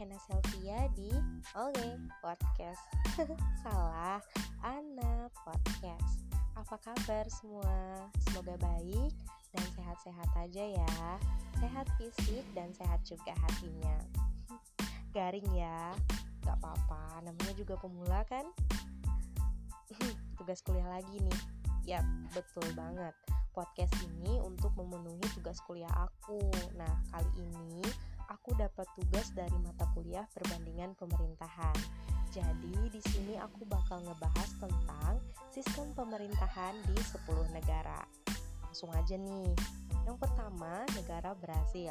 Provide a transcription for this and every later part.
Hena Selvia di Oke Podcast. Salah, Ana Podcast. Apa kabar semua? Semoga baik dan sehat-sehat aja ya. Sehat fisik dan sehat juga hatinya. Garing ya, gak apa-apa. Namanya juga pemula kan? Tugas kuliah lagi nih. Yap, betul banget. Podcast ini untuk memenuhi tugas kuliah aku. Nah, kali ini aku dapat tugas dari mata kuliah perbandingan pemerintahan. Jadi, di sini aku bakal ngebahas tentang sistem pemerintahan di 10 negara. Langsung aja nih. Yang pertama, negara Brasil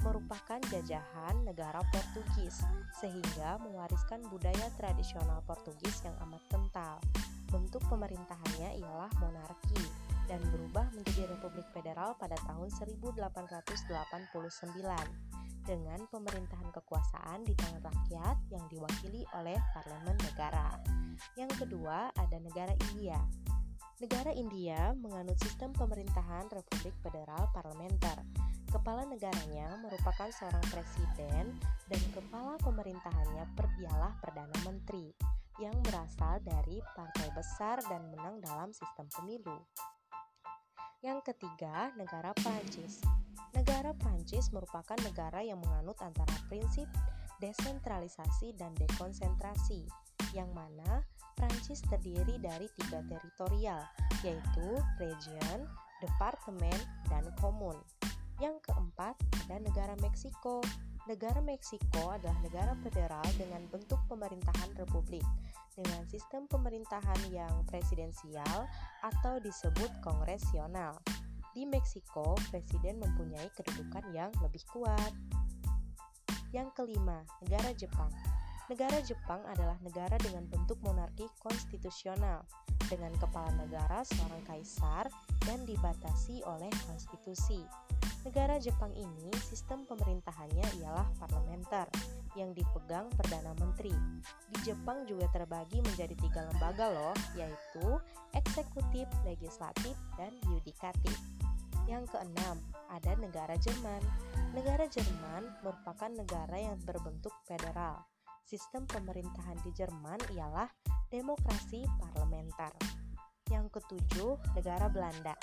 merupakan jajahan negara Portugis, sehingga mewariskan budaya tradisional Portugis yang amat kental. Bentuk pemerintahannya ialah monarki dan berubah menjadi Republik Federal pada tahun 1889 dengan pemerintahan kekuasaan di tangan rakyat yang diwakili oleh parlemen negara. Yang kedua ada negara India. Negara India menganut sistem pemerintahan Republik Federal Parlementer. Kepala negaranya merupakan seorang presiden dan kepala pemerintahannya perdialah Perdana Menteri yang berasal dari partai besar dan menang dalam sistem pemilu. Yang ketiga, negara Prancis. Negara Prancis merupakan negara yang menganut antara prinsip desentralisasi dan dekonsentrasi, yang mana Prancis terdiri dari tiga teritorial, yaitu region, departemen, dan komun. Yang keempat, ada negara Meksiko. Negara Meksiko adalah negara federal dengan bentuk pemerintahan republik dengan sistem pemerintahan yang presidensial atau disebut kongresional. Di Meksiko, presiden mempunyai kedudukan yang lebih kuat. Yang kelima, negara Jepang. Negara Jepang adalah negara dengan bentuk monarki konstitusional, dengan kepala negara seorang kaisar dan dibatasi oleh konstitusi. Negara Jepang ini sistem pemerintahannya ialah parlementer yang dipegang Perdana Menteri. Di Jepang juga terbagi menjadi tiga lembaga loh, yaitu eksekutif, legislatif, dan yudikatif. Yang keenam, ada negara Jerman. Negara Jerman merupakan negara yang berbentuk federal. Sistem pemerintahan di Jerman ialah demokrasi parlementer. Yang ketujuh, negara Belanda.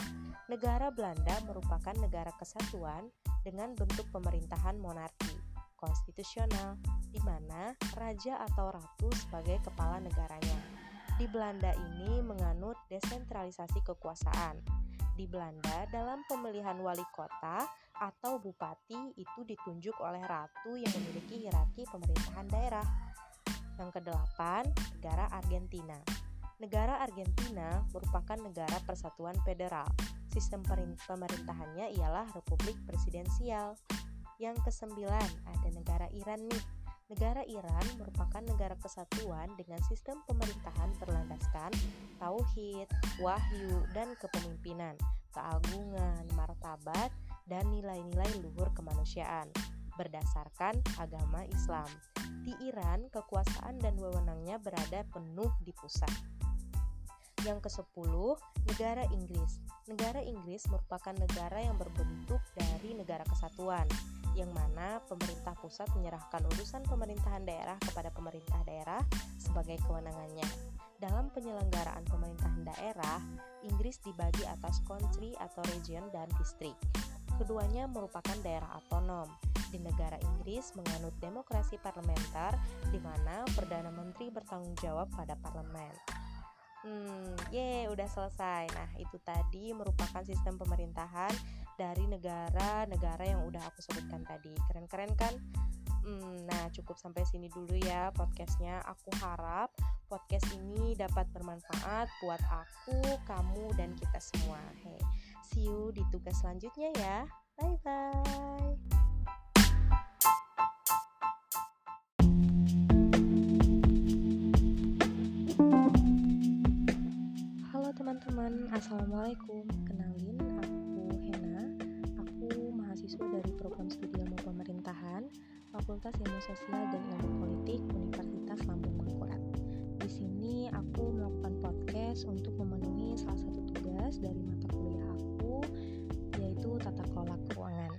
Negara Belanda merupakan negara kesatuan dengan bentuk pemerintahan monarki konstitusional, di mana raja atau ratu sebagai kepala negaranya. Di Belanda ini menganut desentralisasi kekuasaan. Di Belanda, dalam pemilihan wali kota atau bupati itu ditunjuk oleh ratu yang memiliki hierarki pemerintahan daerah. Yang kedelapan, negara Argentina. Negara Argentina merupakan negara persatuan federal. Sistem pemerintahannya ialah republik presidensial. Yang kesembilan, ada negara Iran nih. Negara Iran merupakan negara kesatuan dengan sistem pemerintahan berlandaskan tauhid, wahyu, dan kepemimpinan, keagungan, martabat, dan nilai-nilai luhur kemanusiaan berdasarkan agama Islam. Di Iran, kekuasaan dan wewenangnya berada penuh di pusat. Yang ke-10, negara Inggris. Negara Inggris merupakan negara yang berbentuk dari negara kesatuan, yang mana pemerintah pusat menyerahkan urusan pemerintahan daerah kepada pemerintah daerah sebagai kewenangannya. Dalam penyelenggaraan pemerintahan daerah, Inggris dibagi atas country atau region dan distrik. Keduanya merupakan daerah otonom. Di negara Inggris menganut demokrasi parlementer di mana Perdana Menteri bertanggung jawab pada parlemen. Hmm, ye, udah selesai. Nah, itu tadi merupakan sistem pemerintahan dari negara-negara yang udah aku sebutkan tadi. Keren-keren kan? Hmm, nah, cukup sampai sini dulu ya podcastnya. Aku harap podcast ini dapat bermanfaat buat aku, kamu, dan kita semua. Hey, see you di tugas selanjutnya ya. Bye-bye. teman-teman, Assalamualaikum Kenalin, mahasiswa dari program studi ilmu pemerintahan Fakultas Ilmu Sosial dan Ilmu Politik Universitas Lambung Mangkurat Di sini aku melakukan podcast untuk memenuhi salah satu tugas dari mata kuliah aku Yaitu tata kelola keuangan.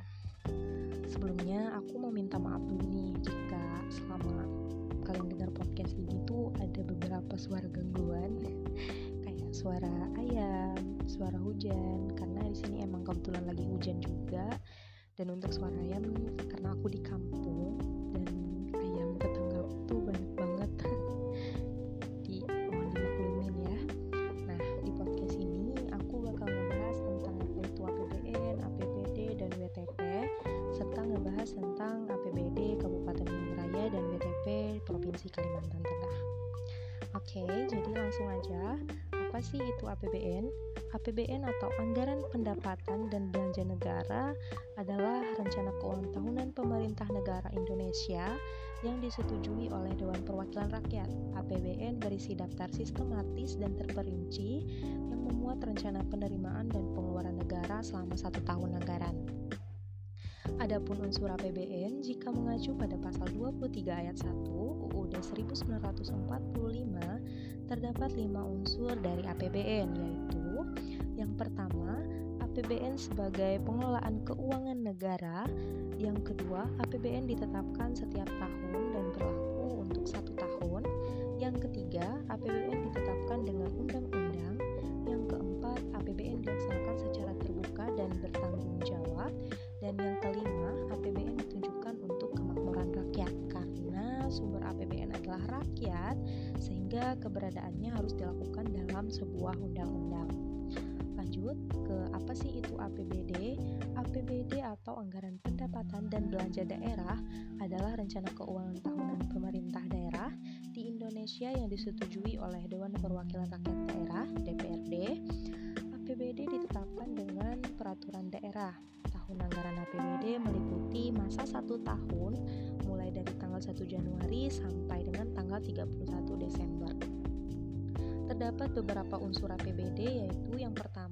Sebelumnya aku mau minta maaf dulu nih jika selama kalian dengar podcast ini tuh ada beberapa suara gangguan. Kayak suara ayam, suara hujan karena di sini emang kebetulan lagi hujan juga dan untuk suara ayam karena aku di kampung dan ayam tetangga tuh banyak banget di mohon dimaklumin ya nah di podcast ini aku bakal ngebahas tentang itu APBN, APBD dan WTP serta ngebahas tentang APBD Kabupaten Bandung Raya dan WTP Provinsi Kalimantan Tengah Oke, jadi langsung aja. Apa sih itu APBN? APBN atau Anggaran Pendapatan dan Belanja Negara adalah rencana keuangan tahunan pemerintah negara Indonesia yang disetujui oleh Dewan Perwakilan Rakyat. APBN berisi daftar sistematis dan terperinci yang memuat rencana penerimaan dan pengeluaran negara selama satu tahun anggaran. Adapun unsur APBN jika mengacu pada pasal 23 ayat 1 UUD 1945 terdapat lima unsur dari APBN yaitu yang pertama APBN sebagai pengelolaan keuangan negara. Yang kedua APBN ditetapkan setiap tahun dan berlaku untuk satu tahun. Yang ketiga APBN ditetapkan dengan undang-undang. Yang keempat APBN dilaksanakan secara terbuka dan bertanggung jawab. Dan yang kelima, APBN ditunjukkan untuk kemakmuran rakyat. Karena sumber APBN adalah rakyat sehingga keberadaannya harus dilakukan dalam sebuah undang-undang. Lanjut ke apa sih itu APBD? APBD atau Anggaran Pendapatan dan Belanja Daerah adalah rencana keuangan tahunan pemerintah daerah di Indonesia yang disetujui oleh Dewan Perwakilan Rakyat Daerah (DPRD). APBD ditetapkan dengan peraturan daerah tahun anggaran APBD meliputi masa satu tahun mulai dari tanggal 1 Januari sampai dengan tanggal 31 Desember. Terdapat beberapa unsur APBD yaitu yang pertama,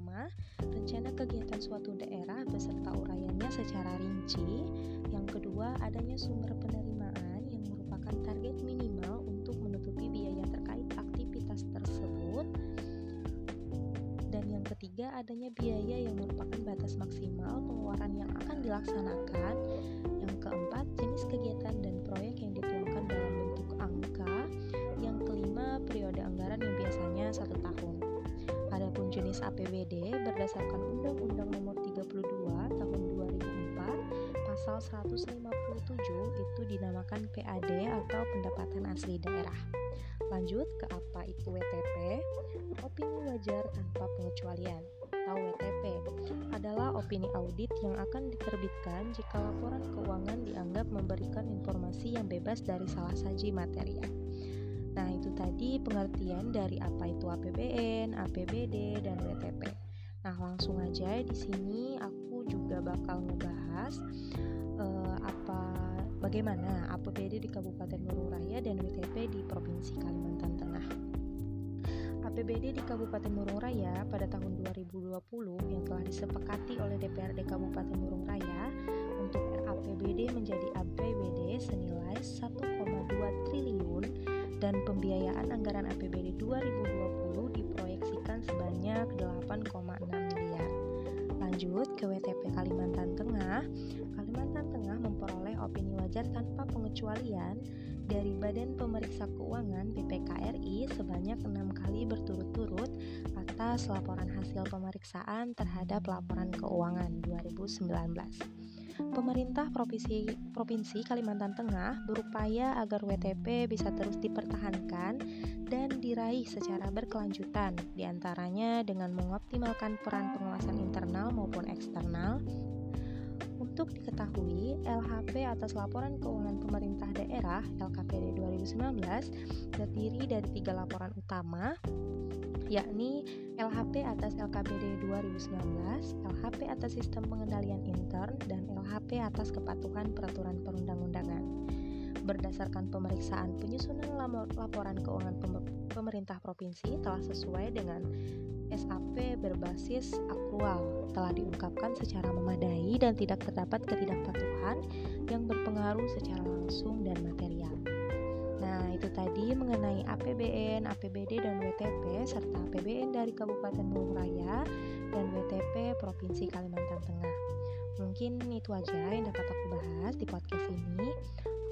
rencana kegiatan suatu daerah beserta uraiannya secara rinci. Yang kedua, adanya sumber penerimaan yang merupakan target minimal untuk menutupi biaya terkait aktivitas tersebut. Dan yang ketiga, adanya biaya yang merupakan batas maksimal pengeluaran yang akan dilaksanakan. Yang keempat, jenis kegiatan dan proyek yang dituangkan dalam bentuk angka. Yang kelima, periode anggaran yang biasanya satu tahun. Adapun jenis APBD berdasarkan Undang-Undang Nomor 32 Tahun 2004 Pasal 157 itu dinamakan PAD atau Pendapatan Asli Daerah. Lanjut ke apa itu WTP? Opini wajar tanpa pengecualian atau WTP adalah opini audit yang akan diterbitkan jika laporan keuangan dianggap memberikan informasi yang bebas dari salah saji material. Nah, itu tadi pengertian dari apa itu APBN, APBD, dan WTP. Nah, langsung aja di sini aku juga bakal ngebahas uh, apa bagaimana APBD di Kabupaten Murung Raya dan WTP di Provinsi Kalimantan Tengah. APBD di Kabupaten Murung Raya pada tahun 2020 yang telah disepakati oleh DPRD Kabupaten Murung Raya untuk RAPBD menjadi APBD senilai 1,2 triliun dan pembiayaan anggaran APBD 2020 Lanjut ke WTP Kalimantan Tengah. Kalimantan Tengah memperoleh opini wajar tanpa pengecualian dari Badan Pemeriksa Keuangan BPKRI sebanyak enam kali berturut-turut atas laporan hasil pemeriksaan terhadap laporan keuangan 2019 pemerintah provinsi, provinsi Kalimantan Tengah berupaya agar WTP bisa terus dipertahankan dan diraih secara berkelanjutan, di antaranya dengan mengoptimalkan peran pengawasan internal maupun eksternal. Untuk diketahui, LHP atas laporan keuangan pemerintah daerah LKPD 2019 terdiri dari tiga laporan utama, yakni LHP atas LKPD 2019, LHP atas sistem pengendalian intern, dan LHP atas kepatuhan peraturan perundang-undangan. Berdasarkan pemeriksaan penyusunan laporan keuangan pemerintah provinsi telah sesuai dengan SAP berbasis akrual, telah diungkapkan secara memadai dan tidak terdapat ketidakpatuhan yang berpengaruh secara langsung dan material. Nah, itu tadi mengenai APBN, APBD, dan WTP, serta APBN dari Kabupaten Murung Raya dan WTP Provinsi Kalimantan Tengah. Mungkin itu aja yang dapat aku bahas di podcast ini.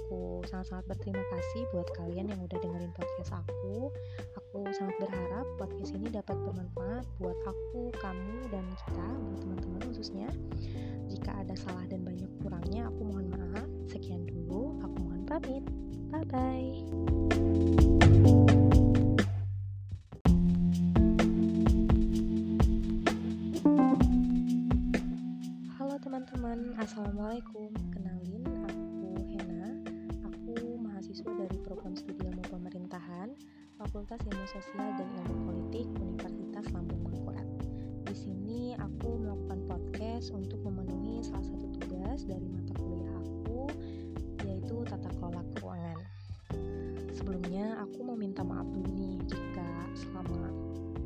Aku sangat-sangat berterima kasih buat kalian yang udah dengerin podcast aku. Aku sangat berharap podcast ini dapat bermanfaat buat aku, kamu, dan kita, buat teman-teman khususnya. Jika ada salah dan banyak kurangnya, aku mohon maaf. Sekian dulu, aku mohon pamit. Bye-bye. Fakultas Ilmu Sosial dan Ilmu Politik Universitas Lambung Mangkurat. Di sini aku melakukan podcast untuk memenuhi salah satu tugas dari mata kuliah aku Yaitu tata kelola keuangan. Sebelumnya aku mau minta maaf dulu nih Jika selama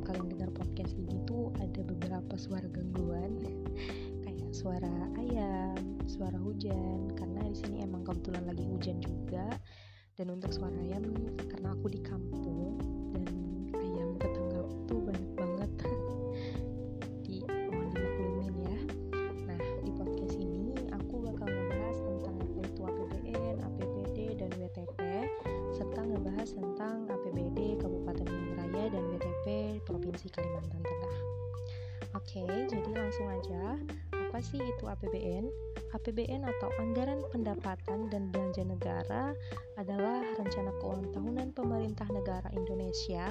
kalian dengar podcast ini tuh ada beberapa suara gangguan. Suara ayam, suara hujan karena di sini emang kebetulan lagi hujan juga. Dan untuk suara ayam karena Kalimantan Tengah. Oke, jadi langsung aja apa sih itu APBN? APBN atau Anggaran Pendapatan dan Belanja Negara adalah rencana keuangan tahunan pemerintah negara Indonesia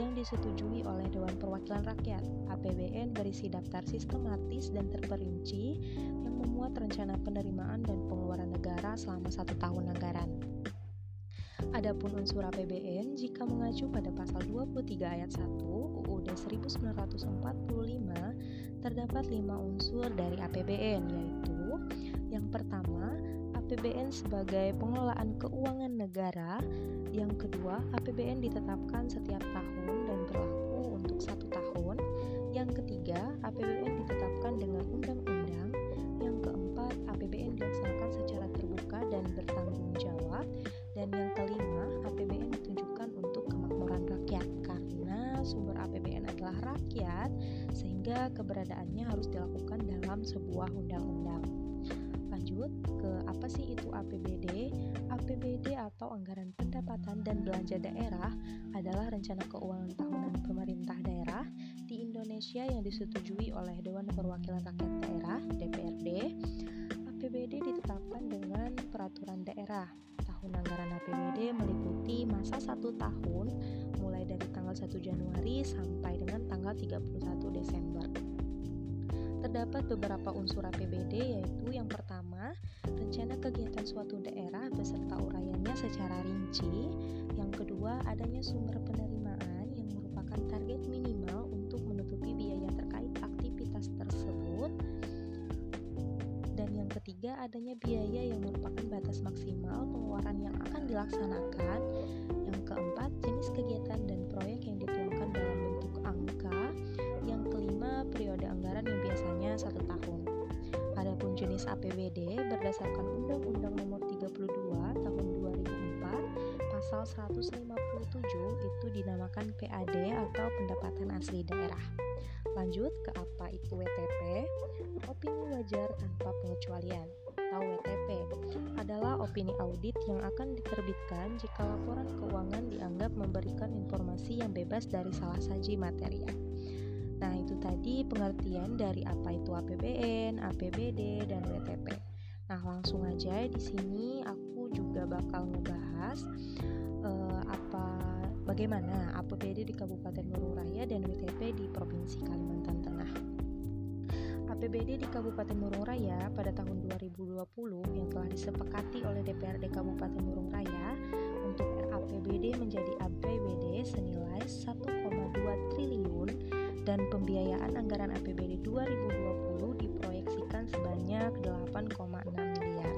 yang disetujui oleh Dewan Perwakilan Rakyat. APBN berisi daftar sistematis dan terperinci yang memuat rencana penerimaan dan pengeluaran negara selama satu tahun anggaran. Adapun unsur APBN jika mengacu pada pasal 23 ayat 1 UUD 1945 terdapat lima unsur dari APBN yaitu yang pertama APBN sebagai pengelolaan keuangan negara. Yang kedua APBN ditetapkan keberadaannya harus dilakukan dalam sebuah undang-undang. Lanjut ke apa sih itu APBD? APBD atau Anggaran Pendapatan dan Belanja Daerah adalah rencana keuangan tahunan pemerintah daerah di Indonesia yang disetujui oleh Dewan Perwakilan Rakyat Daerah (DPRD). APBD ditetapkan dengan peraturan daerah. Tahun anggaran APBD meliputi masa satu tahun mulai dari tanggal 1 Januari sampai dengan tanggal 31 Desember. Terdapat beberapa unsur APBD yaitu yang pertama, rencana kegiatan suatu daerah beserta uraiannya secara rinci. Yang kedua, adanya sumber penerimaan yang merupakan target minimal untuk menutupi biaya terkait aktivitas tersebut. Dan yang ketiga, adanya biaya yang merupakan batas maksimal pengeluaran yang akan dilaksanakan. Yang keempat, jenis kegiatan dan proyek yang dituangkan APBD berdasarkan Undang-Undang Nomor 32 Tahun 2004 Pasal 157 itu dinamakan PAD atau Pendapatan Asli Daerah. Lanjut ke apa itu WTP? Opini wajar tanpa pengecualian atau WTP adalah opini audit yang akan diterbitkan jika laporan keuangan dianggap memberikan informasi yang bebas dari salah saji material. Nah, itu tadi pengertian dari apa itu APBN, APBD, dan WTP. Nah, langsung aja di sini aku juga bakal ngebahas uh, apa bagaimana APBD di Kabupaten Murung Raya dan WTP di Provinsi Kalimantan Tengah. APBD di Kabupaten Murung Raya pada tahun 2020 yang telah disepakati oleh DPRD Kabupaten Murung Raya untuk RAPBD menjadi APBD senilai 1,2 triliun dan pembiayaan anggaran APBD 2020 diproyeksikan sebanyak 8,6 miliar.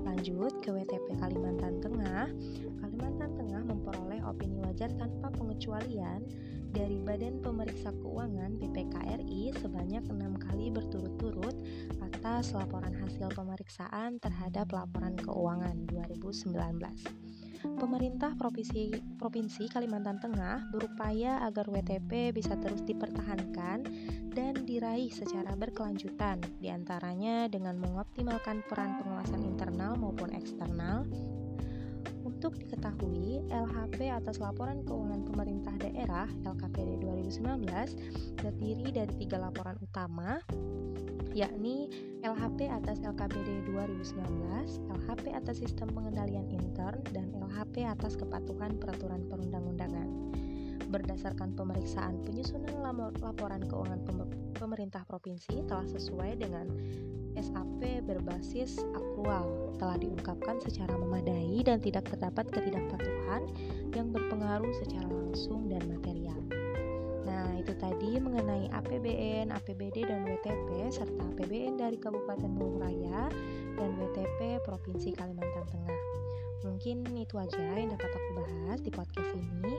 Lanjut ke WTP Kalimantan Tengah, Kalimantan Tengah memperoleh opini wajar tanpa pengecualian dari Badan Pemeriksa Keuangan BPKRI sebanyak enam kali berturut-turut atas laporan hasil pemeriksaan terhadap laporan keuangan 2019. Pemerintah Provinsi, Provinsi Kalimantan Tengah berupaya agar WTP bisa terus dipertahankan dan diraih secara berkelanjutan, di antaranya dengan mengoptimalkan peran pengawasan internal maupun eksternal, Untuk diketahui, LHP atas laporan keuangan pemerintah daerah LKPD 2019 terdiri dari tiga laporan utama, yakni LHP atas LKPD 2019, LHP atas sistem pengendalian intern, dan LHP atas kepatuhan peraturan perundang-undangan. Berdasarkan pemeriksaan penyusunan laporan keuangan pemerintah provinsi telah sesuai dengan SAP berbasis akrual telah diungkapkan secara memadai dan tidak terdapat ketidakpatuhan yang berpengaruh secara langsung dan material. Nah, itu tadi mengenai APBN, APBD, dan WTP serta APBN dari Kabupaten Bogor Raya dan WTP Provinsi Kalimantan Tengah. Mungkin itu aja yang dapat aku bahas di podcast ini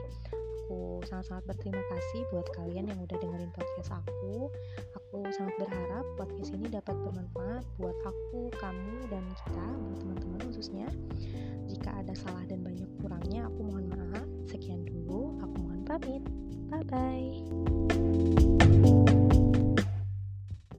aku sangat-sangat berterima kasih buat kalian yang udah dengerin podcast aku. Aku sangat berharap podcast ini dapat bermanfaat buat aku, kamu, dan kita, buat teman-teman khususnya. Jika ada salah dan banyak kurangnya, aku mohon maaf. Sekian dulu, aku pamit. Bye-bye.